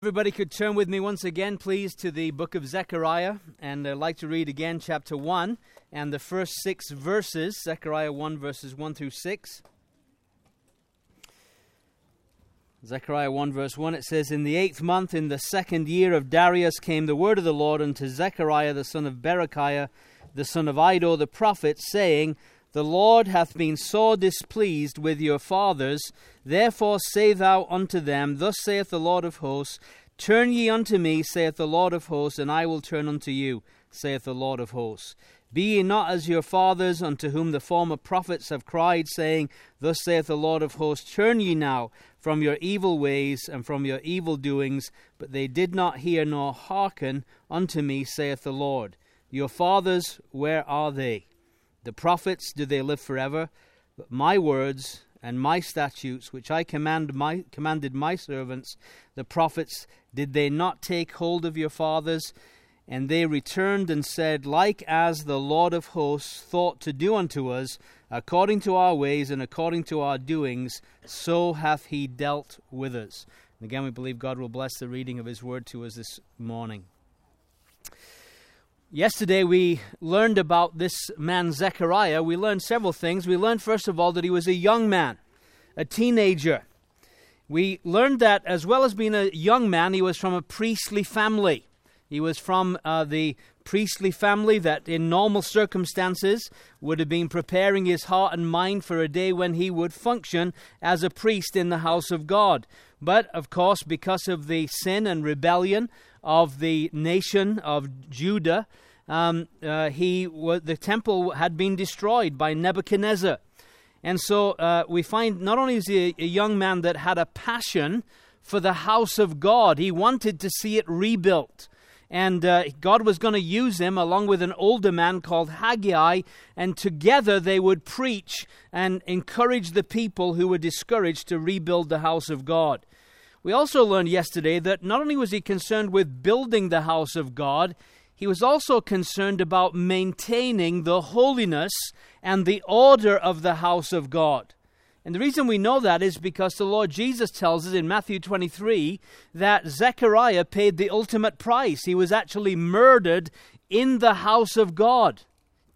Everybody could turn with me once again, please, to the book of Zechariah, and I'd like to read again chapter 1 and the first six verses, Zechariah 1, verses 1 through 6. Zechariah 1, verse 1, it says, In the eighth month, in the second year of Darius, came the word of the Lord unto Zechariah the son of Berechiah, the son of Iddo the prophet, saying, The Lord hath been sore displeased with your fathers Therefore say thou unto them, Thus saith the Lord of hosts, Turn ye unto me, saith the Lord of hosts, and I will turn unto you, saith the Lord of hosts. Be ye not as your fathers, unto whom the former prophets have cried, saying, Thus saith the Lord of hosts, Turn ye now from your evil ways and from your evil doings. But they did not hear nor hearken unto me, saith the Lord. Your fathers, where are they? The prophets, do they live forever? But my words and my statutes, which I command my, commanded my servants, the prophets, did they not take hold of your fathers? And they returned and said, Like as the Lord of hosts thought to do unto us, according to our ways and according to our doings, so hath he dealt with us. And again, we believe God will bless the reading of his word to us this morning. Yesterday we learned about this man Zechariah. We learned several things. We learned, first of all, that he was a young man, a teenager. We learned that as well as being a young man, he was from a priestly family. He was from uh, the priestly family that, in normal circumstances, would have been preparing his heart and mind for a day when he would function as a priest in the house of God. But, of course, because of the sin and rebellion of the nation of Judah, um, uh, he the temple had been destroyed by Nebuchadnezzar. And so uh, we find not only is he a, a young man that had a passion for the house of God, he wanted to see it rebuilt. And uh, God was going to use him along with an older man called Haggai, and together they would preach and encourage the people who were discouraged to rebuild the house of God. We also learned yesterday that not only was he concerned with building the house of God, he was also concerned about maintaining the holiness and the order of the house of God. And the reason we know that is because the Lord Jesus tells us in Matthew 23 that Zechariah paid the ultimate price. He was actually murdered in the house of God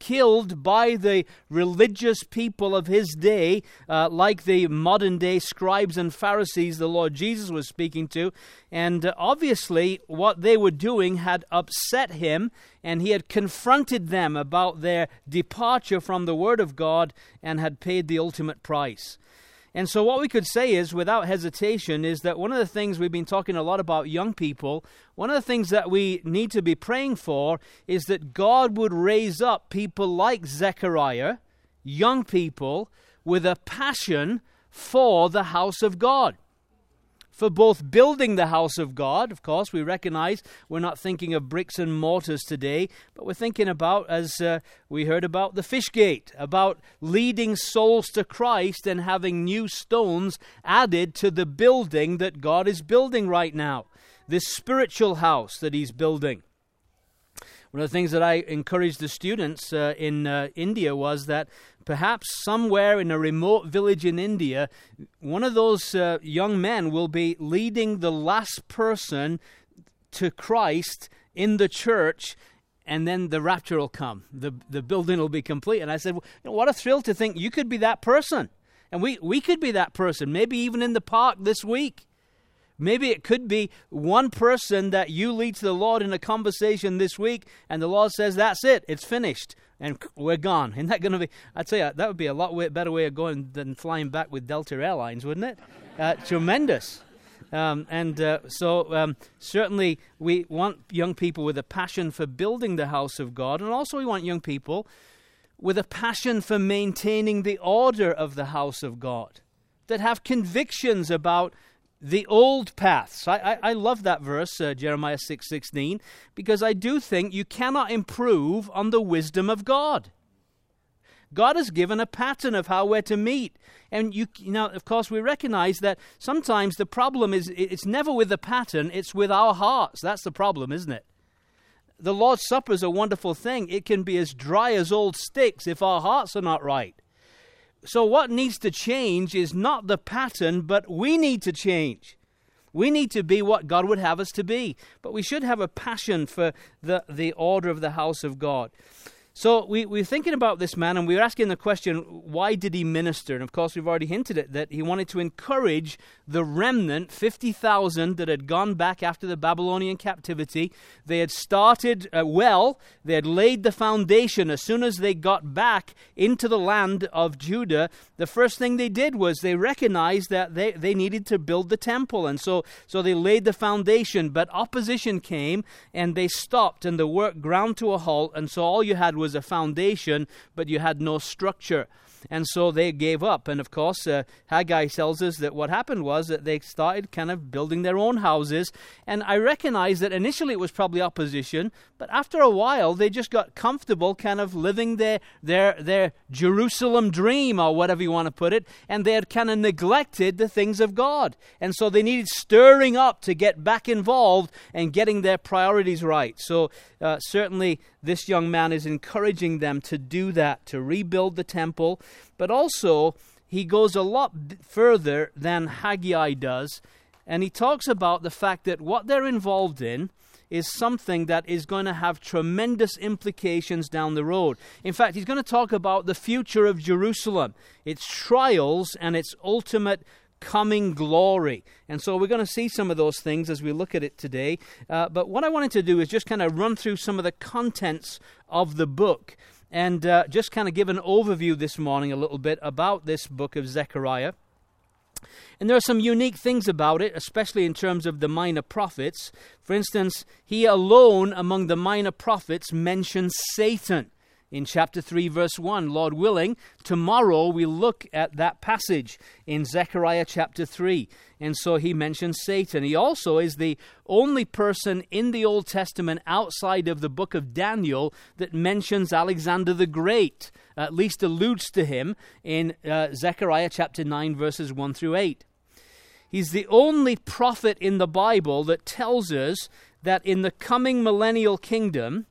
killed by the religious people of his day, uh, like the modern day scribes and Pharisees the Lord Jesus was speaking to. And uh, obviously, what they were doing had upset him, and he had confronted them about their departure from the Word of God and had paid the ultimate price. And so, what we could say is, without hesitation, is that one of the things we've been talking a lot about young people, one of the things that we need to be praying for is that God would raise up people like Zechariah, young people, with a passion for the house of God for both building the house of God. Of course, we recognize we're not thinking of bricks and mortars today, but we're thinking about, as uh, we heard about the fish gate, about leading souls to Christ and having new stones added to the building that God is building right now, this spiritual house that He's building. One of the things that I encouraged the students uh, in uh, India was that perhaps somewhere in a remote village in India, one of those uh, young men will be leading the last person to Christ in the church and then the rapture will come. The, the building will be complete. And I said, well, you know, what a thrill to think you could be that person. And we, we could be that person, maybe even in the park this week. Maybe it could be one person that you lead to the Lord in a conversation this week, and the Lord says, That's it, it's finished, and we're gone. Isn't that going to be? I'd say that would be a lot better way of going than flying back with Delta Airlines, wouldn't it? Uh, tremendous. Um, and uh, so, um, certainly, we want young people with a passion for building the house of God, and also we want young people with a passion for maintaining the order of the house of God, that have convictions about the old paths. I, I, I love that verse, uh, Jeremiah 6 16, because I do think you cannot improve on the wisdom of God. God has given a pattern of how we're to meet. And you, you know, of course, we recognize that sometimes the problem is it's never with the pattern, it's with our hearts. That's the problem, isn't it? The Lord's Supper is a wonderful thing. It can be as dry as old sticks if our hearts are not right. So, what needs to change is not the pattern, but we need to change. We need to be what God would have us to be, but we should have a passion for the, the order of the house of God. So we, we're thinking about this man and we were asking the question, why did he minister? And of course, we've already hinted at that he wanted to encourage the remnant, 50,000 that had gone back after the Babylonian captivity. They had started uh, well, they had laid the foundation. As soon as they got back into the land of Judah, the first thing they did was they recognized that they, they needed to build the temple. And so, so they laid the foundation, but opposition came and they stopped and the work ground to a halt. And so all you had was a foundation, but you had no structure. And so they gave up. And of course, uh, Haggai tells us that what happened was that they started kind of building their own houses. And I recognize that initially it was probably opposition, but after a while they just got comfortable kind of living their, their, their Jerusalem dream, or whatever you want to put it. And they had kind of neglected the things of God. And so they needed stirring up to get back involved and getting their priorities right. So uh, certainly this young man is encouraging them to do that, to rebuild the temple, but also he goes a lot further than Haggai does, and he talks about the fact that what they're involved in is something that is going to have tremendous implications down the road. In fact, he's going to talk about the future of Jerusalem, its trials, and its ultimate coming glory. And so we're going to see some of those things as we look at it today. Uh, but what I wanted to do is just kind of run through some of the contents of the book and uh, just kind of give an overview this morning a little bit about this book of Zechariah. And there are some unique things about it, especially in terms of the minor prophets. For instance, he alone among the minor prophets mentions Satan in chapter 3, verse 1. Lord willing, tomorrow we look at that passage in Zechariah chapter 3. And so he mentions Satan. He also is the only person in the Old Testament outside of the book of Daniel that mentions Alexander the Great, at least alludes to him in uh, Zechariah chapter 9, verses 1 through 8. He's the only prophet in the Bible that tells us that in the coming millennial kingdom,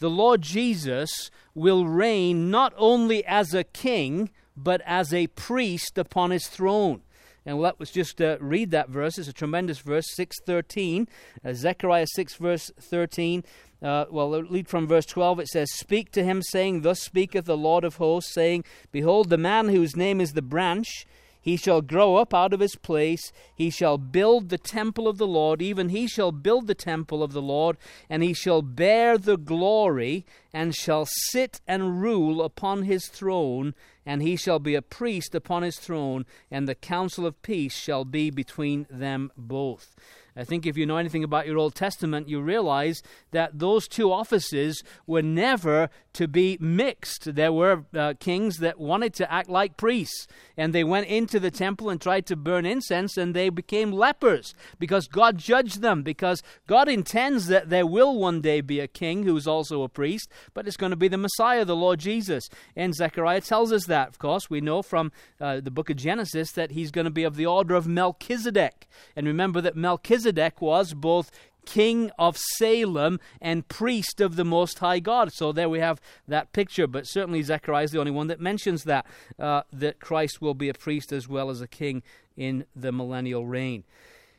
the Lord Jesus will reign not only as a king, but as a priest upon his throne. And let us just uh, read that verse. It's a tremendous verse, 613. Uh, Zechariah 6, verse 13. Uh, well, lead from verse 12. It says, Speak to him, saying, Thus speaketh the Lord of hosts, saying, Behold, the man whose name is the branch he shall grow up out of his place. He shall build the temple of the Lord. Even he shall build the temple of the Lord, and he shall bear the glory, and shall sit and rule upon his throne. And he shall be a priest upon his throne, and the counsel of peace shall be between them both. I think if you know anything about your Old Testament, you realize that those two offices were never to be mixed. There were uh, kings that wanted to act like priests, and they went into the temple and tried to burn incense, and they became lepers because God judged them, because God intends that there will one day be a king who is also a priest, but it's going to be the Messiah, the Lord Jesus. And Zechariah tells us that, of course. We know from uh, the book of Genesis that he's going to be of the order of Melchizedek. And remember that Melchizedek Melchizedek was both king of Salem and priest of the Most High God. So there we have that picture. But certainly Zechariah is the only one that mentions that, uh, that Christ will be a priest as well as a king in the millennial reign.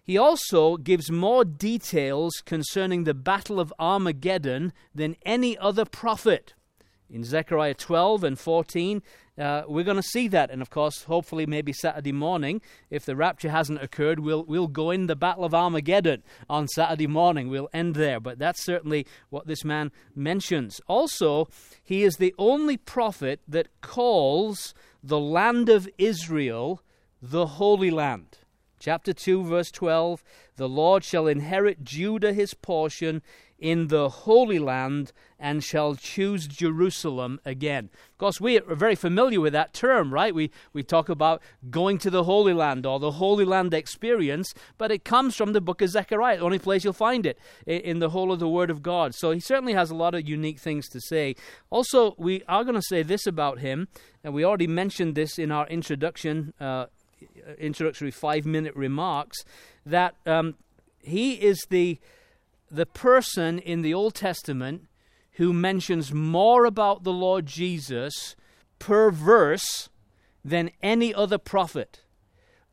He also gives more details concerning the Battle of Armageddon than any other prophet. In Zechariah 12 and 14, uh, we're going to see that. And of course, hopefully, maybe Saturday morning, if the rapture hasn't occurred, we'll, we'll go in the Battle of Armageddon on Saturday morning. We'll end there. But that's certainly what this man mentions. Also, he is the only prophet that calls the land of Israel the Holy Land. Chapter 2, verse 12 The Lord shall inherit Judah his portion in the Holy Land and shall choose Jerusalem again. Of course, we are very familiar with that term, right? We, we talk about going to the Holy Land or the Holy Land experience, but it comes from the book of Zechariah, the only place you'll find it in the whole of the Word of God. So he certainly has a lot of unique things to say. Also, we are going to say this about him, and we already mentioned this in our introduction. Uh, introductory five minute remarks that um, he is the the person in the Old Testament who mentions more about the Lord Jesus per verse than any other prophet.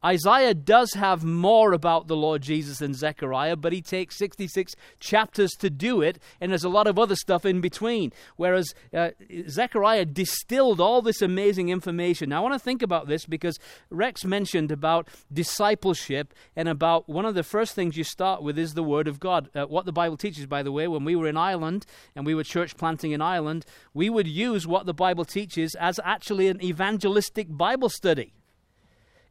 Isaiah does have more about the Lord Jesus than Zechariah, but he takes 66 chapters to do it, and there's a lot of other stuff in between. Whereas uh, Zechariah distilled all this amazing information. Now, I want to think about this because Rex mentioned about discipleship and about one of the first things you start with is the Word of God. Uh, what the Bible teaches, by the way, when we were in Ireland and we were church planting in Ireland, we would use what the Bible teaches as actually an evangelistic Bible study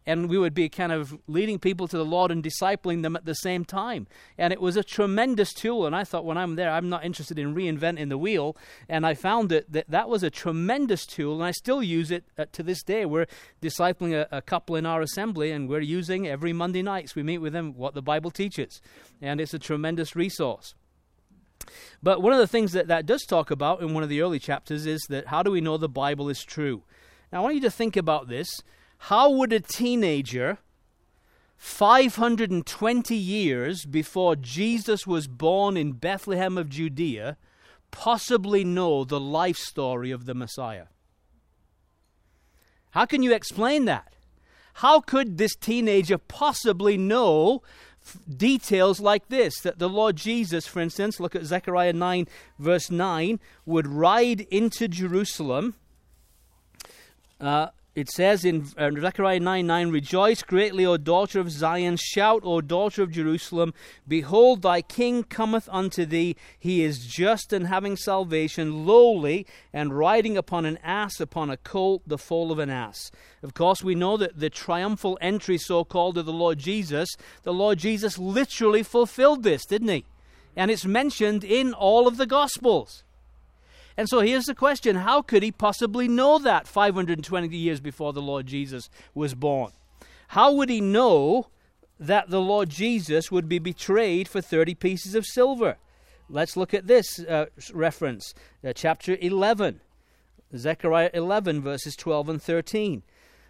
and we would be kind of leading people to the Lord and discipling them at the same time. And it was a tremendous tool. And I thought, when I'm there, I'm not interested in reinventing the wheel. And I found that that, that was a tremendous tool, and I still use it uh, to this day. We're discipling a, a, couple in our assembly, and we're using every Monday nights. We meet with them what the Bible teaches, and it's a tremendous resource. But one of the things that that does talk about in one of the early chapters is that how do we know the Bible is true? Now, I want you to think about this. How would a teenager, 520 years before Jesus was born in Bethlehem of Judea, possibly know the life story of the Messiah? How can you explain that? How could this teenager possibly know f- details like this? That the Lord Jesus, for instance, look at Zechariah 9, verse 9, would ride into Jerusalem. Uh, it says in uh, Zechariah 9 9, Rejoice greatly, O daughter of Zion. Shout, O daughter of Jerusalem. Behold, thy king cometh unto thee. He is just and having salvation, lowly, and riding upon an ass, upon a colt, the foal of an ass. Of course, we know that the triumphal entry, so called, of the Lord Jesus, the Lord Jesus literally fulfilled this, didn't he? And it's mentioned in all of the Gospels. And so here's the question how could he possibly know that 520 years before the Lord Jesus was born? How would he know that the Lord Jesus would be betrayed for 30 pieces of silver? Let's look at this uh, reference, uh, chapter 11, Zechariah 11, verses 12 and 13.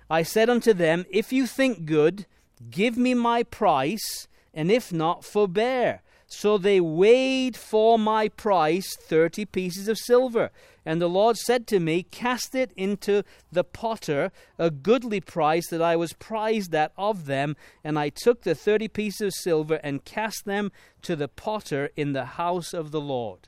I said unto them, If you think good, give me my price, and if not, forbear. So they weighed for my price thirty pieces of silver. And the Lord said to me, Cast it into the potter, a goodly price that I was prized at of them. And I took the thirty pieces of silver and cast them to the potter in the house of the Lord.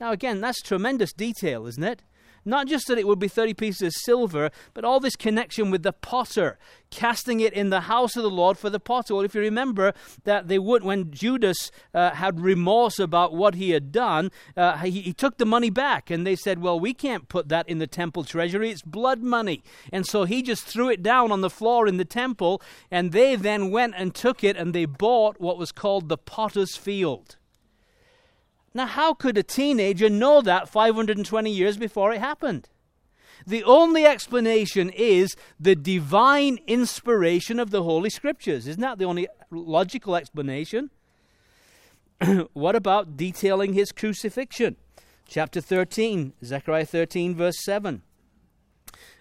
Now, again, that's tremendous detail, isn't it? Not just that it would be 30 pieces of silver, but all this connection with the potter, casting it in the house of the Lord for the potter. Well, if you remember that they would, when Judas uh, had remorse about what he had done, uh, he, he took the money back, and they said, Well, we can't put that in the temple treasury, it's blood money. And so he just threw it down on the floor in the temple, and they then went and took it and they bought what was called the potter's field. Now, how could a teenager know that 520 years before it happened? The only explanation is the divine inspiration of the Holy Scriptures. Isn't that the only logical explanation? what about detailing his crucifixion? Chapter 13, Zechariah 13, verse 7.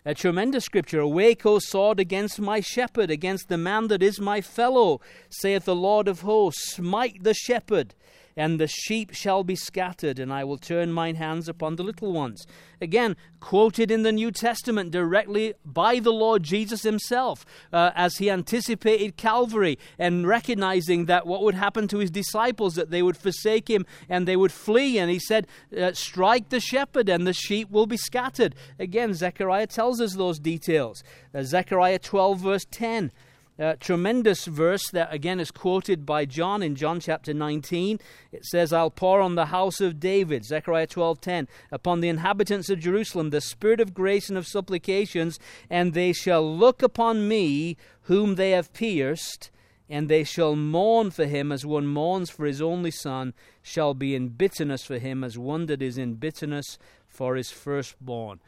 A tremendous scripture. Awake, O sword, against my shepherd, against the man that is my fellow, saith the Lord of hosts. Smite the shepherd, and the sheep shall be scattered, and I will turn mine hands upon the little ones. Again, quoted in the New Testament directly by the Lord Jesus himself uh, as he anticipated Calvary and recognizing that what would happen to his disciples, that they would forsake him and they would flee. And he said, uh, Strike the shepherd, and the sheep will be scattered. Again, Zechariah tells us those details. Uh, Zechariah 12, verse 10 uh, tremendous verse that again is quoted by John in John chapter 19. It says, I'll pour on the house of David, Zechariah 12:10, upon the inhabitants of Jerusalem the spirit of grace and of supplications, and they shall look upon me whom they have pierced, and they shall mourn for him as one mourns for his only son, shall be in bitterness for him as one that is in bitterness for his firstborn.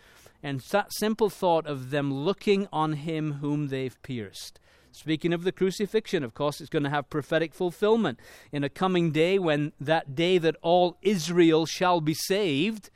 And that simple thought of them looking on him whom they've pierced Speaking of the crucifixion, of course, it's going to have prophetic fulfillment. In a coming day when that day that all Israel shall be saved,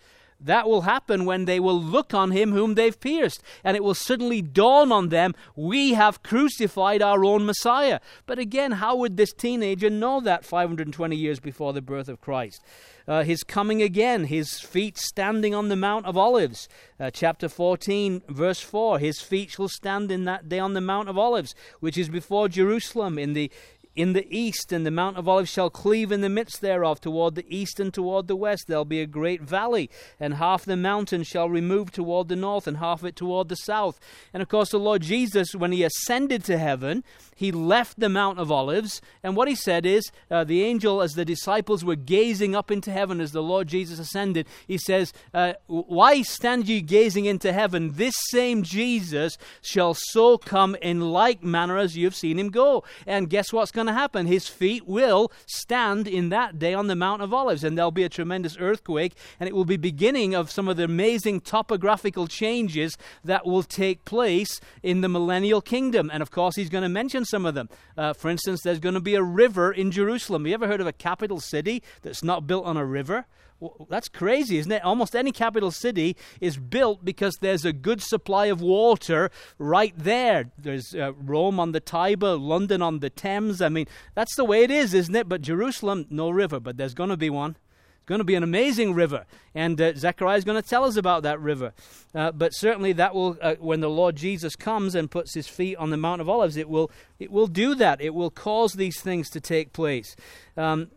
that will happen when they will look on him whom they've pierced, and it will suddenly dawn on them, we have crucified our own Messiah. But again, how would this teenager know that 520 years before the birth of Christ? Uh, his coming again, his feet standing on the Mount of Olives. Uh, chapter 14, verse 4 His feet shall stand in that day on the Mount of Olives, which is before Jerusalem, in the in the east, and the Mount of Olives shall cleave in the midst thereof, toward the east and toward the west. There'll be a great valley, and half the mountain shall remove toward the north, and half it toward the south. And of course, the Lord Jesus, when he ascended to heaven, he left the Mount of Olives, and what he said is, uh, the angel, as the disciples were gazing up into heaven as the Lord Jesus ascended, he says, uh, Why stand ye gazing into heaven? This same Jesus shall so come in like manner as you've seen him go. And guess what's going going to happen. His feet will stand in that day on the Mount of Olives, and there'll be a tremendous earthquake, and it will be beginning of some of the amazing topographical changes that will take place in the millennial kingdom. And of course, he's going to mention some of them. Uh, for instance, there's going to be a river in Jerusalem. You ever heard of a capital city that's not built on a river? Well, that's crazy, isn't it? Almost any capital city is built because there's a good supply of water right there. There's uh, Rome on the Tiber, London on the Thames. I mean, that's the way it is, isn't it? But Jerusalem, no river, but there's going to be one. It's going to be an amazing river, and uh, Zechariah is going to tell us about that river. Uh, but certainly, that will, uh, when the Lord Jesus comes and puts his feet on the Mount of Olives, it will, it will do that. It will cause these things to take place. Um,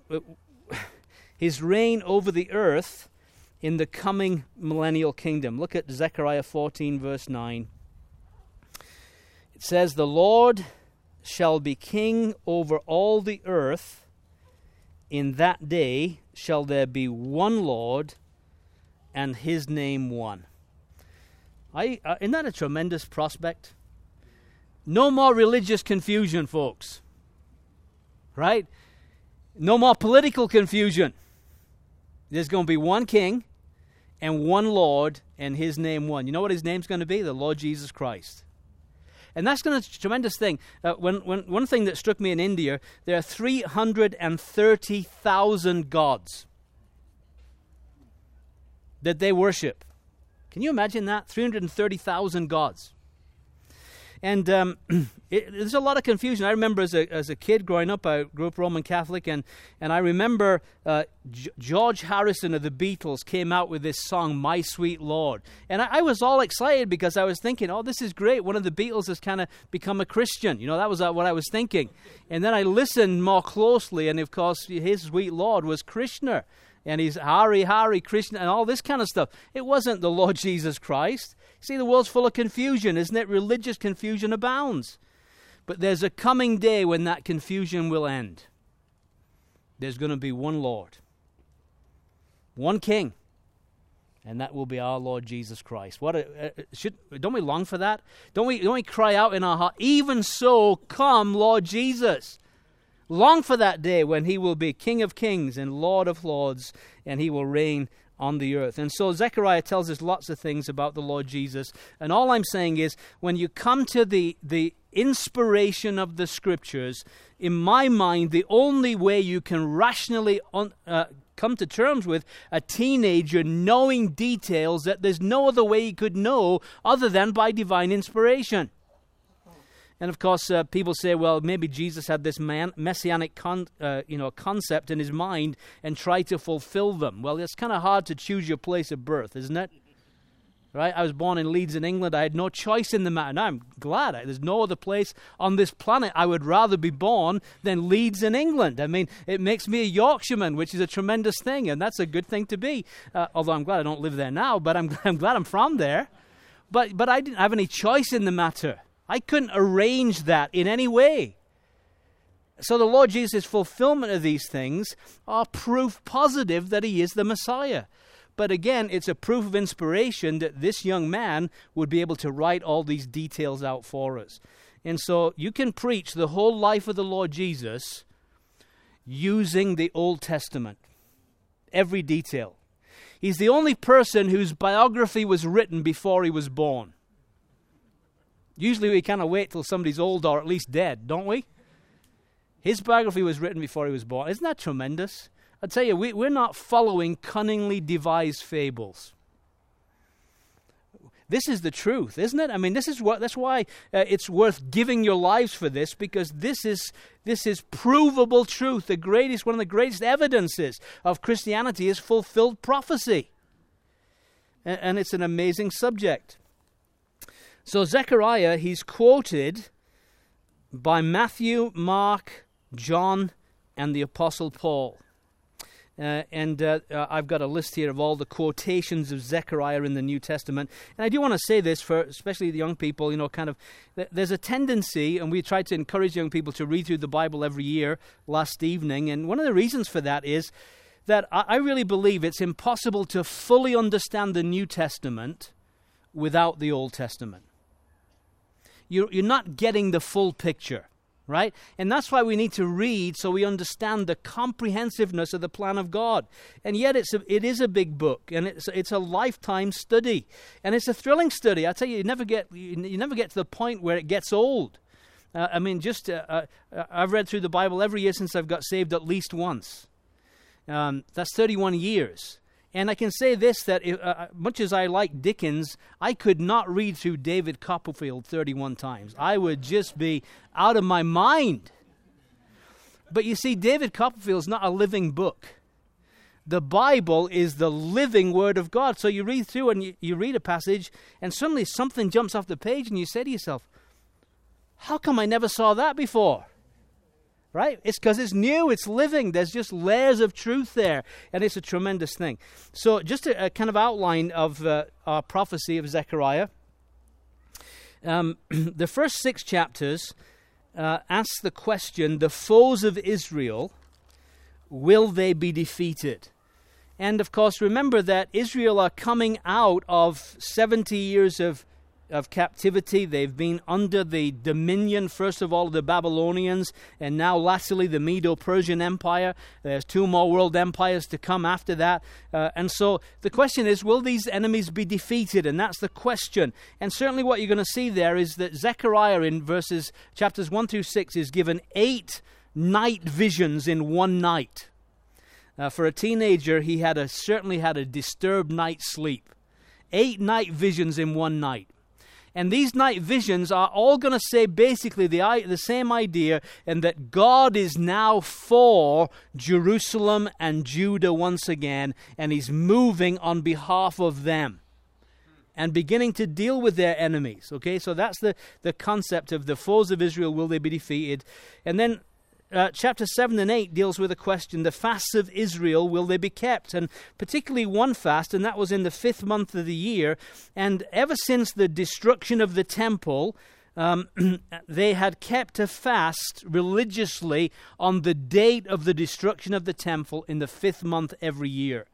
his reign over the earth in the coming millennial kingdom. Look at Zechariah 14, verse 9. It says, The Lord shall be king over all the earth. In that day shall there be one Lord, and his name one. I, uh, isn't that a tremendous prospect? No more religious confusion, folks. Right? No more political confusion. There's going to be one king and one Lord, and his name one. You know what his name's going to be? The Lord Jesus Christ. And that's going to a tremendous thing. Uh, when, when, one thing that struck me in India, there are 330,000 gods that they worship. Can you imagine that? 330,000 gods. And um, it, there's a lot of confusion. I remember as a, as a kid growing up, I grew up Roman Catholic, and, and I remember uh, G- George Harrison of the Beatles came out with this song, My Sweet Lord. And I, I, was all excited because I was thinking, oh, this is great. One of the Beatles has kind of become a Christian. You know, that was uh, what I was thinking. And then I listened more closely, and of course, his sweet Lord was Krishna. And he's Hari, Hari, Krishna, and all this kind of stuff. It wasn't the Lord Jesus Christ. See, the world's full of confusion, isn't it? Religious confusion abounds. But there's a coming day when that confusion will end. There's going to be one Lord, one King, and that will be our Lord Jesus Christ. What a, uh, should don't we long for that? Don't we don't we cry out in our heart, even so come Lord Jesus. Long for that day when he will be King of kings and Lord of lords and he will reign on the earth. And so Zechariah tells us lots of things about the Lord Jesus. And all I'm saying is when you come to the, the inspiration of the scriptures, in my mind, the only way you can rationally on, uh, come to terms with a teenager knowing details that there's no other way he could know other than by divine inspiration. And of course, uh, people say, well, maybe Jesus had this man- messianic con- uh, you know, concept in his mind and tried to fulfill them. Well, it's kind of hard to choose your place of birth, isn't it? Right? I was born in Leeds in England. I had no choice in the matter. Now I'm glad. There's no other place on this planet I would rather be born than Leeds in England. I mean, it makes me a Yorkshireman, which is a tremendous thing, and that's a good thing to be. Uh, although I'm glad I don't live there now, but I'm, I'm glad I'm from there. But, but I didn't have any choice in the matter. I couldn't arrange that in any way. So the Lord Jesus' fulfillment of these things are proof positive that he is the Messiah. But again, it's a proof of inspiration that this young man would be able to write all these details out for us. And so you can preach the whole life of the Lord Jesus using the Old Testament, every detail. He's the only person whose biography was written before he was born. Usually we kind of wait till somebody's old or at least dead, don't we? His biography was written before he was born. Isn't that tremendous? I tell you, we, we're not following cunningly devised fables. This is the truth, isn't it? I mean, this is what that's why uh, it's worth giving your lives for this because this is this is provable truth. The greatest one of the greatest evidences of Christianity is fulfilled prophecy. And, and it's an amazing subject. So Zechariah, he's quoted by Matthew, Mark, John, and the Apostle Paul. Uh, and uh, uh, I've got a list here of all the quotations of Zechariah in the New Testament. And I do want to say this for especially the young people, you know, kind of, th- there's a tendency, and we try to encourage young people to read through the Bible every year last evening. And one of the reasons for that is that I really believe it's impossible to fully understand the New Testament without the Old Testament. You're, you're not getting the full picture right? And that's why we need to read so we understand the comprehensiveness of the plan of God. And yet it's a, it is a big book and it's it's a lifetime study. And it's a thrilling study. I tell you you never get you, never get to the point where it gets old. Uh, I mean just uh, uh, I've read through the Bible every year since I've got saved at least once. Um, that's 31 years. And I can say this that uh, uh, much as I like Dickens, I could not read through David Copperfield 31 times. I would just be out of my mind. But you see, David Copperfield is not a living book. The Bible is the living Word of God. So you read through and you, you read a passage, and suddenly something jumps off the page, and you say to yourself, How come I never saw that before? Right? It's because it's new, it's living. There's just layers of truth there, and it's a tremendous thing. So, just a, a kind of outline of uh, our prophecy of Zechariah. Um, the first six chapters uh, ask the question the foes of Israel, will they be defeated? And of course, remember that Israel are coming out of 70 years of of captivity. They've been under the dominion, first of all, of the Babylonians, and now, lastly, the Medo Persian Empire. There's two more world empires to come after that. Uh, and so the question is will these enemies be defeated? And that's the question. And certainly, what you're going to see there is that Zechariah, in verses chapters 1 through 6, is given eight night visions in one night. For a teenager, he had a, certainly had a disturbed night's sleep. Eight night visions in one night. And these night visions are all going to say basically the, the same idea, and that God is now for Jerusalem and Judah once again, and He's moving on behalf of them and beginning to deal with their enemies. Okay, so that's the, the concept of the foes of Israel, will they be defeated? And then uh, chapter 7 and 8 deals with a question the fasts of Israel, will they be kept? And particularly one fast, and that was in the fifth month of the year. And ever since the destruction of the temple, um, they had kept a fast religiously on the date of the destruction of the temple in the fifth month every year.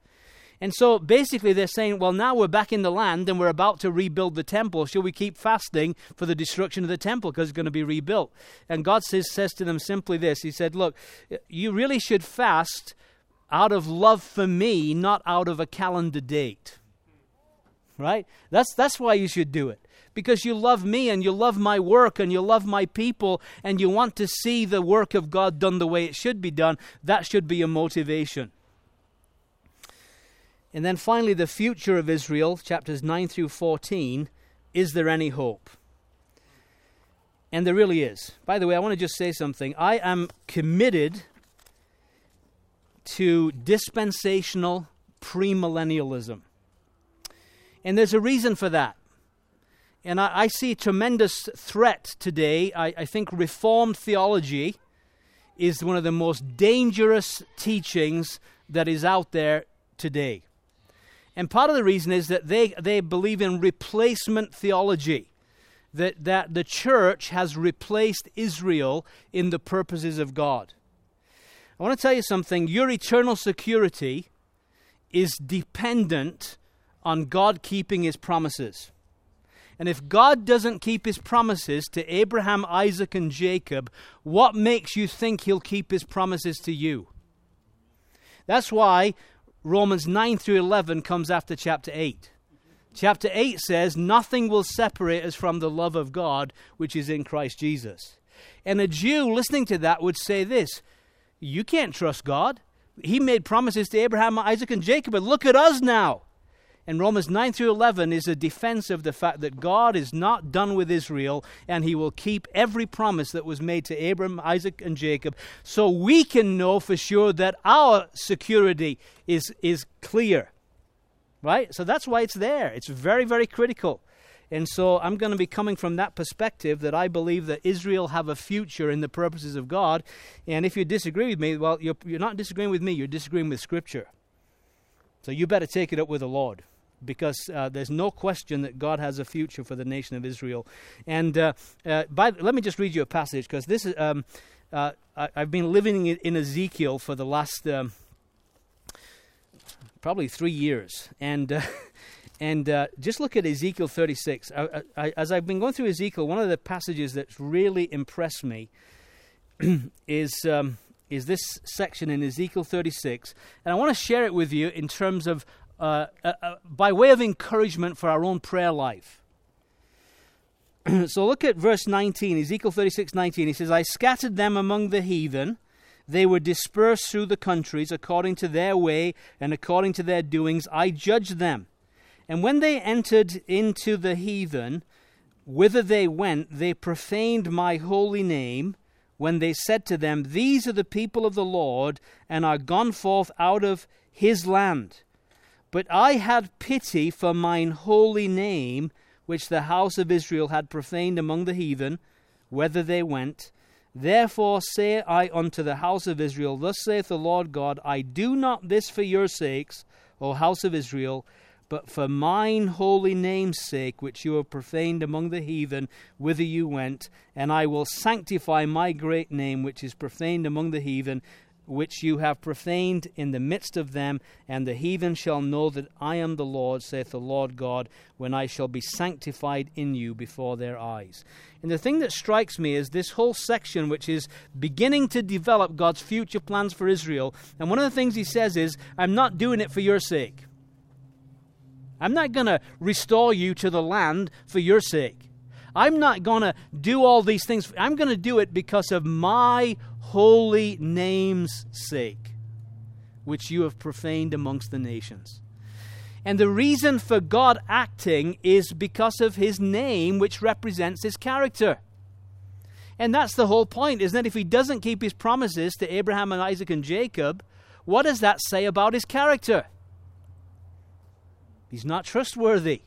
And so basically, they're saying, well, now we're back in the land and we're about to rebuild the temple. Shall we keep fasting for the destruction of the temple because it's going to be rebuilt? And God says, says to them simply this He said, Look, you really should fast out of love for me, not out of a calendar date. Right? That's, that's why you should do it because you love me and you love my work and you love my people and you want to see the work of God done the way it should be done, that should be your motivation. And then finally, the future of Israel, chapters 9 through 14. Is there any hope? And there really is. By the way, I want to just say something. I am committed to dispensational premillennialism. And there's a reason for that. And I, I see tremendous threat today. I, I think Reformed theology is one of the most dangerous teachings that is out there today. And part of the reason is that they, they believe in replacement theology, that, that the church has replaced Israel in the purposes of God. I want to tell you something your eternal security is dependent on God keeping his promises. And if God doesn't keep his promises to Abraham, Isaac, and Jacob, what makes you think he'll keep his promises to you? That's why Romans 9 through 11 comes after chapter 8. Chapter 8 says, Nothing will separate us from the love of God which is in Christ Jesus. And a Jew listening to that would say this You can't trust God. He made promises to Abraham, Isaac, and Jacob, but look at us now. And Romans 9 through 11 is a defense of the fact that God is not done with Israel and he will keep every promise that was made to Abram, Isaac, and Jacob. So we can know for sure that our security is, is clear. Right? So that's why it's there. It's very, very critical. And so I'm going to be coming from that perspective that I believe that Israel have a future in the purposes of God. And if you disagree with me, well, you're, you're not disagreeing with me, you're disagreeing with Scripture. So you better take it up with the Lord because uh, there's no question that God has a future for the nation of Israel. And uh, uh, by, let me just read you a passage because this is. Um, uh, I, have been living in, Ezekiel for the last um, probably three years, and uh, and uh, just look at Ezekiel 36. I, I, as I've been going through Ezekiel, one of the passages that's really impressed me is um, is this section in Ezekiel 36, and I want to share it with you in terms of uh, uh, uh, by way of encouragement for our own prayer life. so look at verse 19, Ezekiel 36 19. He says, I scattered them among the heathen. They were dispersed through the countries according to their way and according to their doings. I judged them. And when they entered into the heathen, whither they went, they profaned my holy name when they said to them, These are the people of the Lord, and are gone forth out of his land. But I had pity for mine holy name, which the house of Israel had profaned among the heathen, whither they went. Therefore say I unto the house of Israel, Thus saith the Lord God, I do not this for your sakes, O house of Israel, but for mine holy name's sake, which you have profaned among the heathen, whither you went, and I will sanctify my great name, which is profaned among the heathen, which you have profaned in the midst of them, and the heathen shall know that I am the Lord, saith the Lord God, when I shall be sanctified in you before their eyes. And the thing that strikes me is this whole section, which is beginning to develop God's future plans for Israel. And one of the things he says is, I'm not doing it for your sake. I'm not going to restore you to the land for your sake. I'm not going to do all these things. I'm going to do it because of my holy name's sake, which you have profaned amongst the nations. And the reason for God acting is because of his name, which represents his character. And that's the whole point, isn't it? If he doesn't keep his promises to Abraham and Isaac and Jacob, what does that say about his character? He's not trustworthy.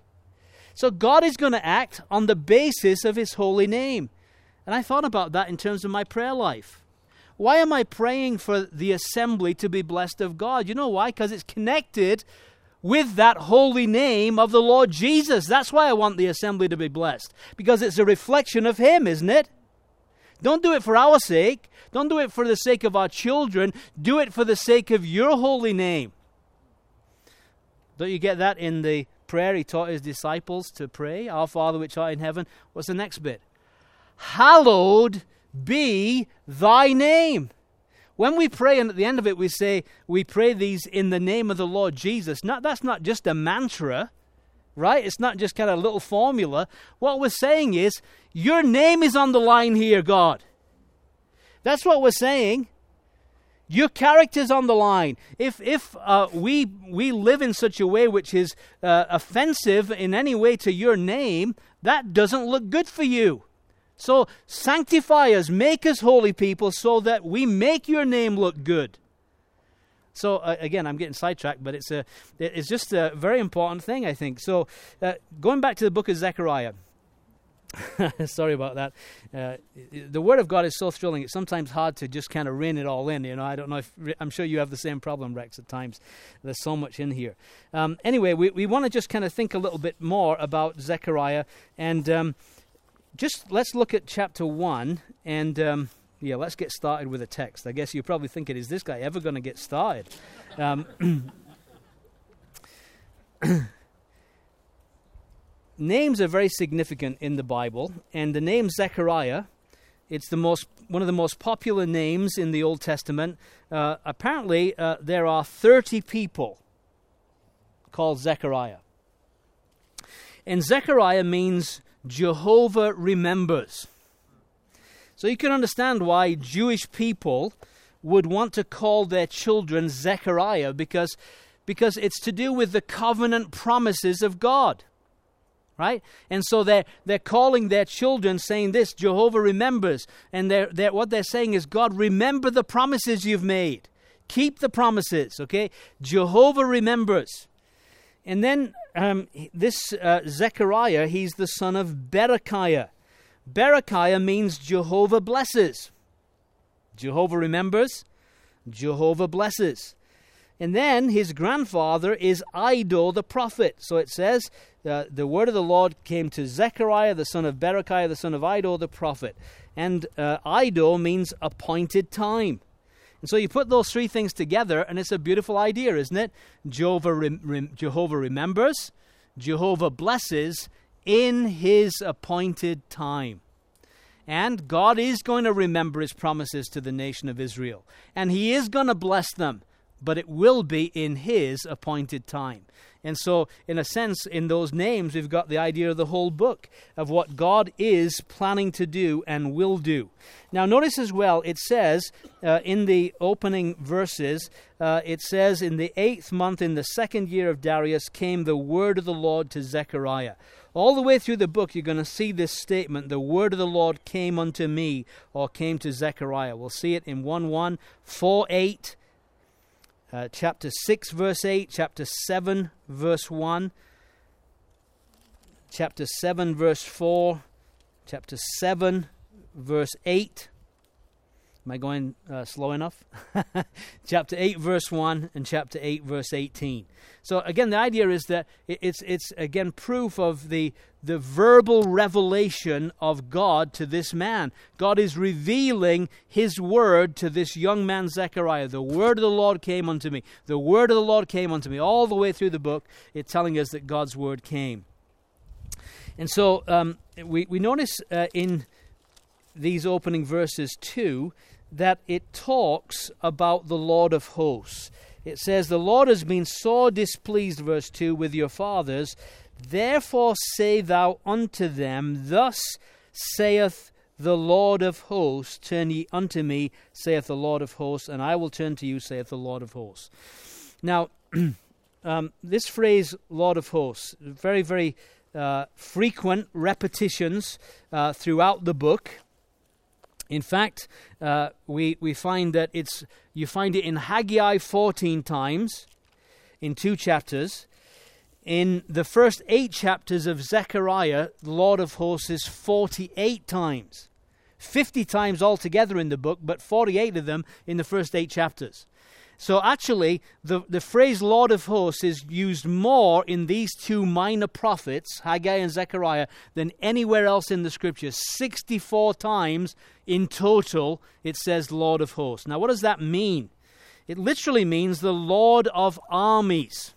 So God is going to act on the basis of his holy name. And I thought about that in terms of my prayer life. Why am I praying for the assembly to be blessed of God? You know why? Because it's connected with that holy name of the Lord Jesus. That's why I want the assembly to be blessed. Because it's a reflection of Him, isn't it? Don't do it for our sake. Don't do it for the sake of our children. Do it for the sake of your holy name. Don't you get that in the prayer he taught his disciples to pray? Our Father which art in heaven. What's the next bit? Hallowed be thy name. When we pray, and at the end of it, we say, we pray these in the name of the Lord Jesus. Not, that's not just a mantra, right? It's not just kind of a little formula. What we're saying is, your name is on the line here, God. That's what we're saying. Your character's on the line. If, if uh, we, we live in such a way which is uh, offensive in any way to your name, that doesn't look good for you. So sanctify us, make us holy people, so that we make your name look good. So uh, again, I'm getting sidetracked, but it's a it's just a very important thing, I think. So uh, going back to the book of Zechariah. Sorry about that. Uh, the Word of God is so thrilling. It's sometimes hard to just kind of rein it all in. You know, I don't know if I'm sure you have the same problem, Rex. At times, there's so much in here. Um, anyway, we we want to just kind of think a little bit more about Zechariah and. Um, just let's look at chapter 1 and um, yeah let's get started with a text. I guess you're probably thinking is this guy ever going to get started? Um, names are very significant in the bible and the name zechariah it's the most one of the most popular names in the old testament. Uh, apparently uh, there are 30 people called zechariah. And zechariah means Jehovah remembers. So you can understand why Jewish people would want to call their children Zechariah because Because it's to do with the covenant promises of God. Right? And so they're, they're calling their children saying this Jehovah remembers. And they're, they're, what they're saying is, God, remember the promises you've made. Keep the promises, okay? Jehovah remembers. And then um, this uh, Zechariah, he's the son of Berechiah. Berechiah means Jehovah blesses. Jehovah remembers, Jehovah blesses. And then his grandfather is Iddo the prophet. So it says, uh, the word of the Lord came to Zechariah, the son of Berechiah, the son of Iddo the prophet. And uh, means appointed time. And so you put those three things together, and it's a beautiful idea, isn't it? Jehovah, Jehovah remembers, Jehovah blesses in his appointed time. And God is going to remember his promises to the nation of Israel. And he is going to bless them, but it will be in his appointed time. And so, in a sense, in those names, we've got the idea of the whole book of what God is planning to do and will do. Now, notice as well, it says uh, in the opening verses, uh, it says, In the eighth month, in the second year of Darius, came the word of the Lord to Zechariah. All the way through the book, you're going to see this statement the word of the Lord came unto me, or came to Zechariah. We'll see it in 1 1, 4 8, uh, chapter 6, verse 8, chapter 7, verse 1, chapter 7, verse 4, chapter 7, verse 8. Am I going uh, slow enough? chapter 8, verse 1, and chapter 8, verse 18. So, again, the idea is that it's, it's again, proof of the, the verbal revelation of God to this man. God is revealing his word to this young man, Zechariah. The word of the Lord came unto me. The word of the Lord came unto me. All the way through the book, it's telling us that God's word came. And so um, we, we notice uh, in these opening verses too that it talks about the Lord of hosts it says, The Lord has been sore displeased, verse 2, with your fathers. Therefore say thou unto them, Thus saith the Lord of hosts, Turn ye unto me, saith the Lord of hosts, and I will turn to you, saith the Lord of hosts. Now, um, this phrase, Lord of hosts, very, very uh, frequent repetitions uh, throughout the book. In fact, uh, we, we find that it's, you find it in Haggai 14 times in two chapters. In the first eight chapters of Zechariah, Lord of hosts is 48 times. 50 times altogether in the book, but 48 of them in the first eight chapters. So actually, the, the phrase Lord of hosts is used more in these two minor prophets, Haggai and Zechariah, than anywhere else in the scriptures. 64 times in total it says Lord of hosts. Now, what does that mean? It literally means the Lord of armies.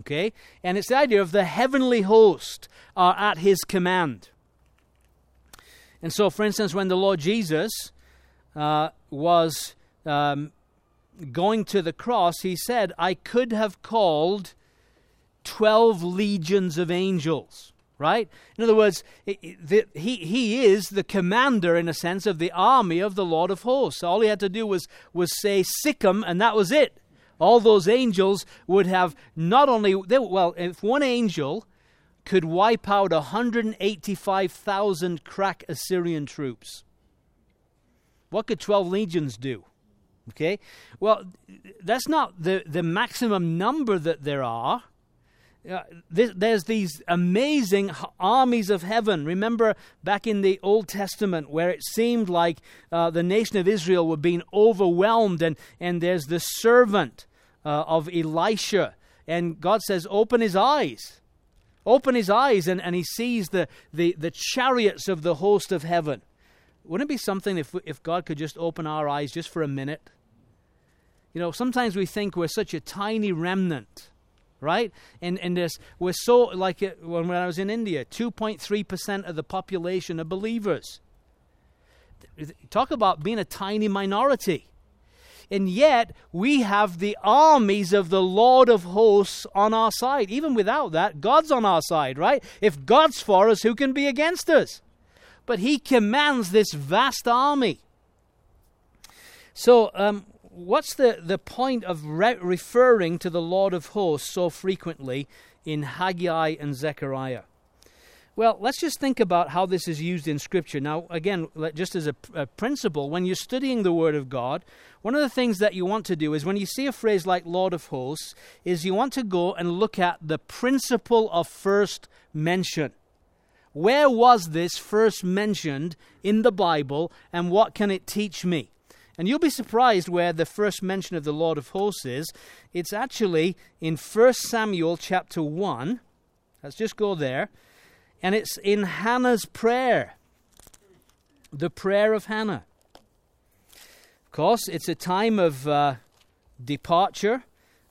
Okay? And it's the idea of the heavenly host are at his command. And so, for instance, when the Lord Jesus uh, was um, going to the cross, he said, I could have called 12 legions of angels, right? In other words, he, he is the commander, in a sense, of the army of the Lord of hosts. All he had to do was, was say, Sick'em, and that was it. All those angels would have not only, they, well, if one angel could wipe out 185,000 crack Assyrian troops, what could 12 legions do? Okay? Well, that's not the, the maximum number that there are. Uh, there's these amazing armies of heaven. Remember back in the Old Testament where it seemed like uh, the nation of Israel were being overwhelmed, and, and there's the servant uh, of Elisha, and God says, Open his eyes. Open his eyes, and, and he sees the, the, the chariots of the host of heaven. Wouldn't it be something if, if God could just open our eyes just for a minute? You know, sometimes we think we're such a tiny remnant, right? And, and this, we're so, like uh, it, when I was in India, 2.3% of the population are believers. Talk about being a tiny minority. And yet, we have the armies of the Lord of hosts on our side. Even without that, God's on our side, right? If God's for us, who can be against us? But He commands this vast army. So, um, what's the, the point of re- referring to the Lord of hosts so frequently in Haggai and Zechariah? Well, let's just think about how this is used in Scripture. Now, again, just as a, a, principle, when you're studying the Word of God, one of the things that you want to do is when you see a phrase like Lord of Hosts, is you want to go and look at the principle of first mention. Where was this first mentioned in the Bible, and what can it teach me? And you'll be surprised where the first mention of the Lord of Hosts is. It's actually in 1 Samuel chapter 1. Let's just go there. And it's in Hannah's prayer, the prayer of Hannah. Of course, it's a time of uh, departure.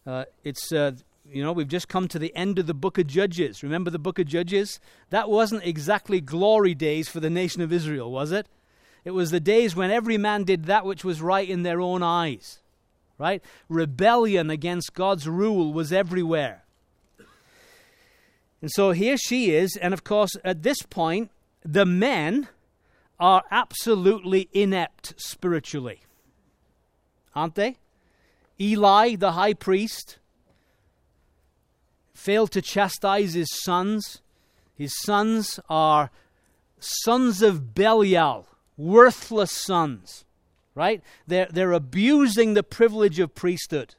Uh, it's, uh, you know, we've just come to the end of the book of Judges. Remember the book of Judges? That wasn't exactly glory days for the nation of Israel, was it? It was the days when every man did that which was right in their own eyes. Right? Rebellion against God's rule was everywhere. And so here she is, and of course, at this point, the men are absolutely inept spiritually. Aren't they? Eli, the high priest, failed to chastise his sons. His sons are sons of Belial, worthless sons, right? They're, they're abusing the privilege of priesthood,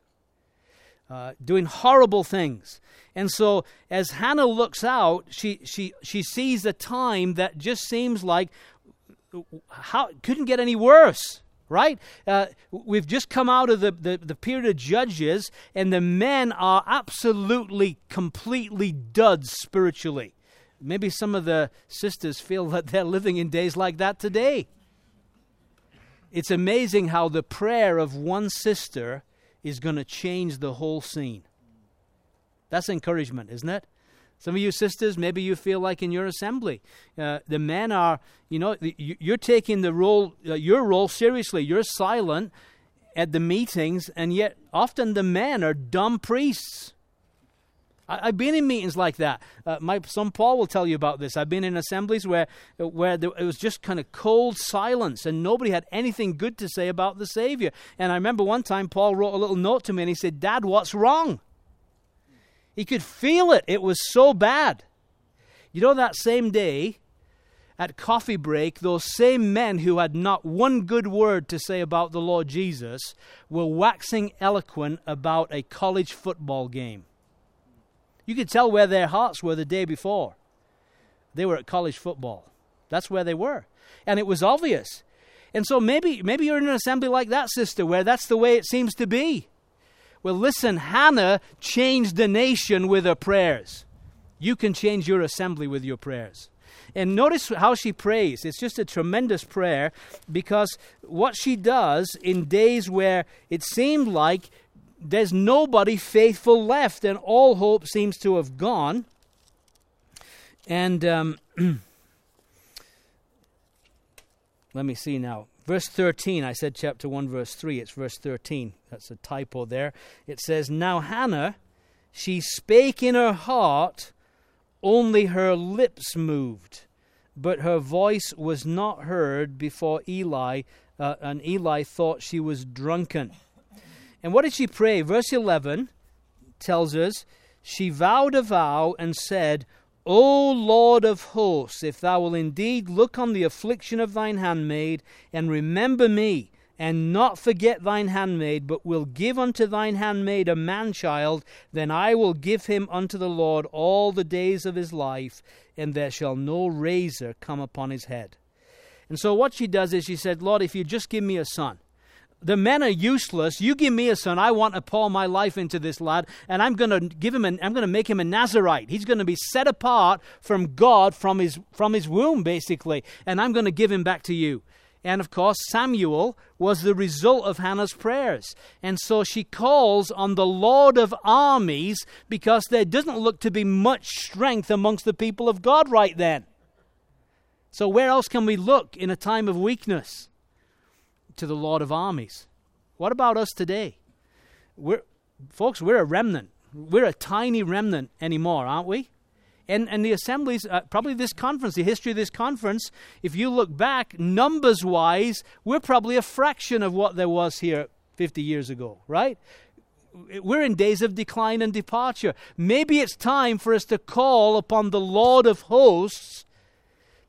uh, doing horrible things. And so as Hannah looks out, she, she, she sees a time that just seems like how couldn't get any worse right? Uh, we've just come out of the, the, the, period of judges, and the men are absolutely, completely duds spiritually. Maybe some of the sisters feel that they're living in days like that today. It's amazing how the prayer of one sister is going to change the whole scene. That's encouragement, isn't it? Some of you sisters, maybe you feel like in your assembly, uh, the men are, you know, you're taking the role, uh, your role seriously. You're silent at the meetings, and yet often the men are dumb priests. I, have been in meetings like that. Uh, my son Paul will tell you about this. I've been in assemblies where where there, it was just kind of cold silence, and nobody had anything good to say about the Savior. And I remember one time Paul wrote a little note to me, and he said, "Dad, what's wrong?" He could feel it. It was so bad. You know, that same day at coffee break, those same men who had not one good word to say about the Lord Jesus were waxing eloquent about a college football game. You could tell where their hearts were the day before. They were at college football. That's where they were. And it was obvious. And so maybe maybe you're in an assembly like that, sister, where that's the way it seems to be. Well, listen, Hannah changed the nation with her prayers. You can change your assembly with your prayers. And notice how she prays. It's just a tremendous prayer because what she does in days where it seemed like there's nobody faithful left and all hope seems to have gone. And um, let me see now. Verse 13, I said chapter 1, verse 3. It's verse 13. That's a typo there. It says, Now Hannah, she spake in her heart, only her lips moved, but her voice was not heard before Eli, uh, and Eli thought she was drunken. And what did she pray? Verse 11 tells us, She vowed a vow and said, O Lord of hosts, if thou wilt indeed look on the affliction of thine handmaid, and remember me, and not forget thine handmaid, but will give unto thine handmaid a man child, then I will give him unto the Lord all the days of his life, and there shall no razor come upon his head. And so what she does is she said, Lord, if you just give me a son, the men are useless. You give me a son. I want to pour my life into this lad, and I'm going to give him. An, I'm going to make him a Nazarite. He's going to be set apart from God from his from his womb, basically, and I'm going to give him back to you. And of course, Samuel was the result of Hannah's prayers. And so she calls on the Lord of armies because there doesn't look to be much strength amongst the people of God right then. So, where else can we look in a time of weakness? To the Lord of armies. What about us today? We're, folks, we're a remnant. We're a tiny remnant anymore, aren't we? And, and the assemblies, uh, probably this conference, the history of this conference, if you look back, numbers wise, we're probably a fraction of what there was here 50 years ago, right? We're in days of decline and departure. Maybe it's time for us to call upon the Lord of hosts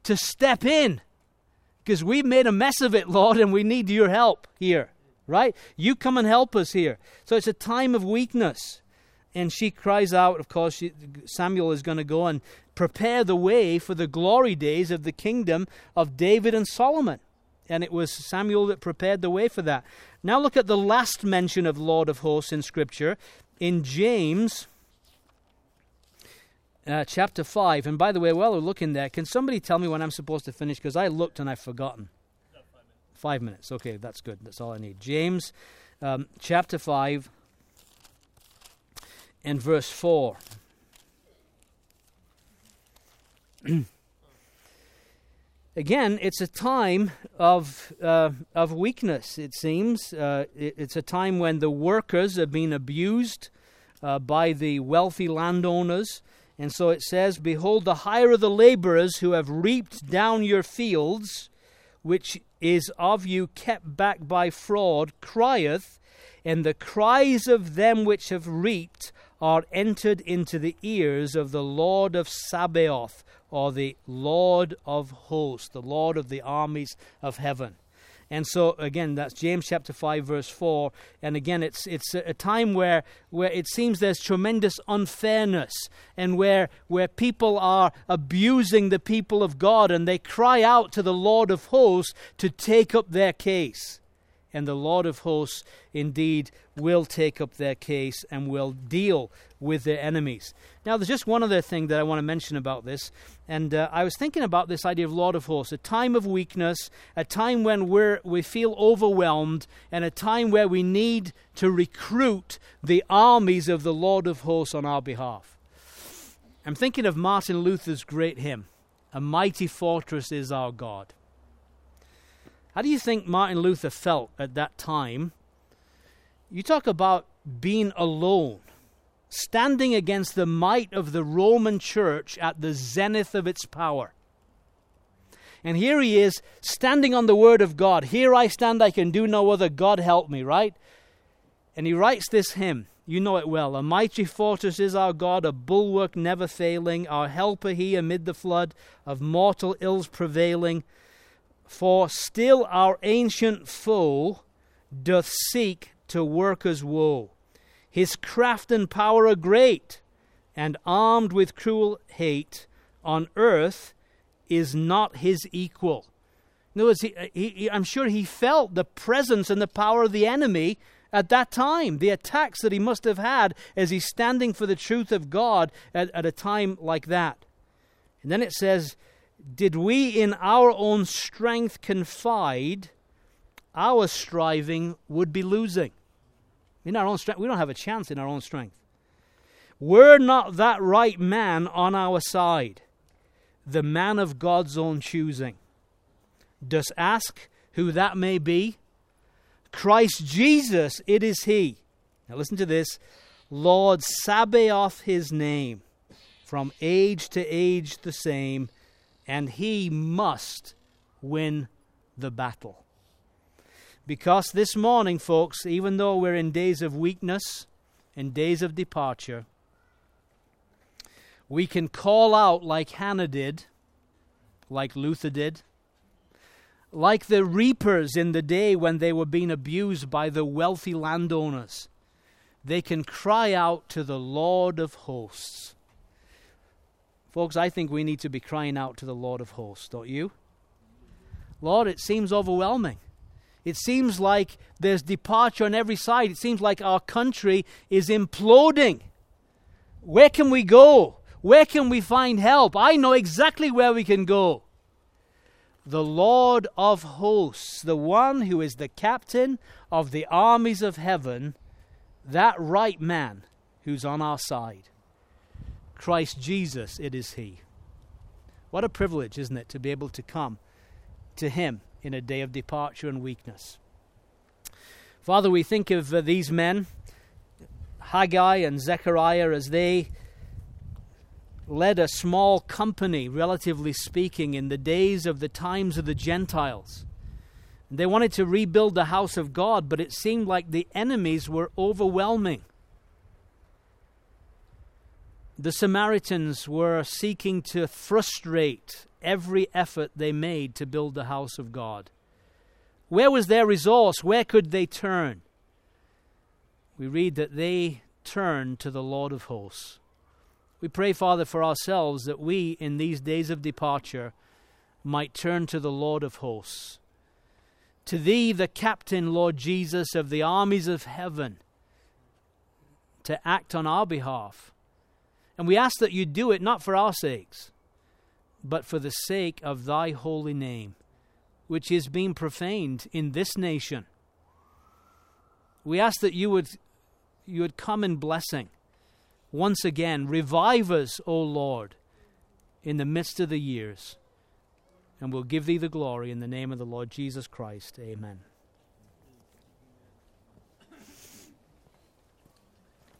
to step in because we've made a mess of it, Lord, and we need your help here, right? You come and help us here. So it's a time of weakness. And she cries out, of course, she, Samuel is going to go and prepare the way for the glory days of the kingdom of David and Solomon. And it was Samuel that prepared the way for that. Now look at the last mention of Lord of hosts in Scripture in James uh, chapter 5. And by the way, while we're looking there, can somebody tell me when I'm supposed to finish? Because I looked and I've forgotten. Five minutes. five minutes. Okay, that's good. That's all I need. James um, chapter 5 and verse 4. Again, it's a time of, uh, of weakness, it seems. Uh, it, it's a time when the workers are being abused uh, by the wealthy landowners. And so it says, Behold, the hire of the laborers who have reaped down your fields, which is of you kept back by fraud, crieth, and the cries of them which have reaped are entered into the ears of the Lord of Sabaoth, or the Lord of hosts, the Lord of the armies of heaven. And so again, that's James chapter five, verse four. And again, it's it's a time where where it seems there's tremendous unfairness, and where where people are abusing the people of God, and they cry out to the Lord of hosts to take up their case and the Lord of hosts indeed will take up their case and will deal with their enemies. Now, there's just one other thing that I want to mention about this, and uh, I was thinking about this idea of Lord of hosts, a time of weakness, a time when we're, we feel overwhelmed, and a time where we need to recruit the armies of the Lord of hosts on our behalf. I'm thinking of Martin Luther's great hymn, A Mighty Fortress is Our God. How do you think Martin Luther felt at that time? You talk about being alone, standing against the might of the Roman church at the zenith of its power. And here he is, standing on the Word of God. Here I stand, I can do no other. God help me, right? And he writes this hymn. You know it well. A mighty fortress is our God, a bulwark never failing, our helper he amid the flood of mortal ills prevailing. For still our ancient foe doth seek to work us woe. His craft and power are great, and armed with cruel hate, on earth is not his equal. In other words, uh, he, he, I'm sure he felt the presence and the power of the enemy at that time, the attacks that he must have had as he's standing for the truth of God at, at a time like that. And then it says, did we in our own strength confide, our striving would be losing. In our own strength, we don't have a chance in our own strength. We're not that right man on our side, the man of God's own choosing? Dost ask who that may be? Christ Jesus, it is He. Now listen to this Lord Sabaoth, His name, from age to age the same and he must win the battle. Because this morning, folks, even though we're in days of weakness and days of departure, we can call out like Hannah did, like Luther did, like the reapers in the day when they were being abused by the wealthy landowners. They can cry out to the Lord of hosts Folks, I think we need to be crying out to the Lord of hosts, don't you? Lord, it seems overwhelming. It seems like there's departure on every side. It seems like our country is imploding. Where can we go? Where can we find help? I know exactly where we can go. The Lord of hosts, the one who is the captain of the armies of heaven, that right man who's on our side. Christ Jesus, it is He. What a privilege, isn't it, to be able to come to Him in a day of departure and weakness. Father, we think of uh, these men, Haggai and Zechariah, as they led a small company, relatively speaking, in the days of the times of the Gentiles. They wanted to rebuild the house of God, but it seemed like the enemies were overwhelming. The Samaritans were seeking to frustrate every effort they made to build the house of God. Where was their resource? Where could they turn? We read that they turned to the Lord of hosts. We pray, Father, for ourselves that we, in these days of departure, might turn to the Lord of hosts. To thee, the captain, Lord Jesus, of the armies of heaven, to act on our behalf. And we ask that you do it not for our sakes, but for the sake of thy holy name, which is being profaned in this nation. We ask that you would, you would come in blessing once again. Revive us, O Lord, in the midst of the years. And we'll give thee the glory in the name of the Lord Jesus Christ. Amen.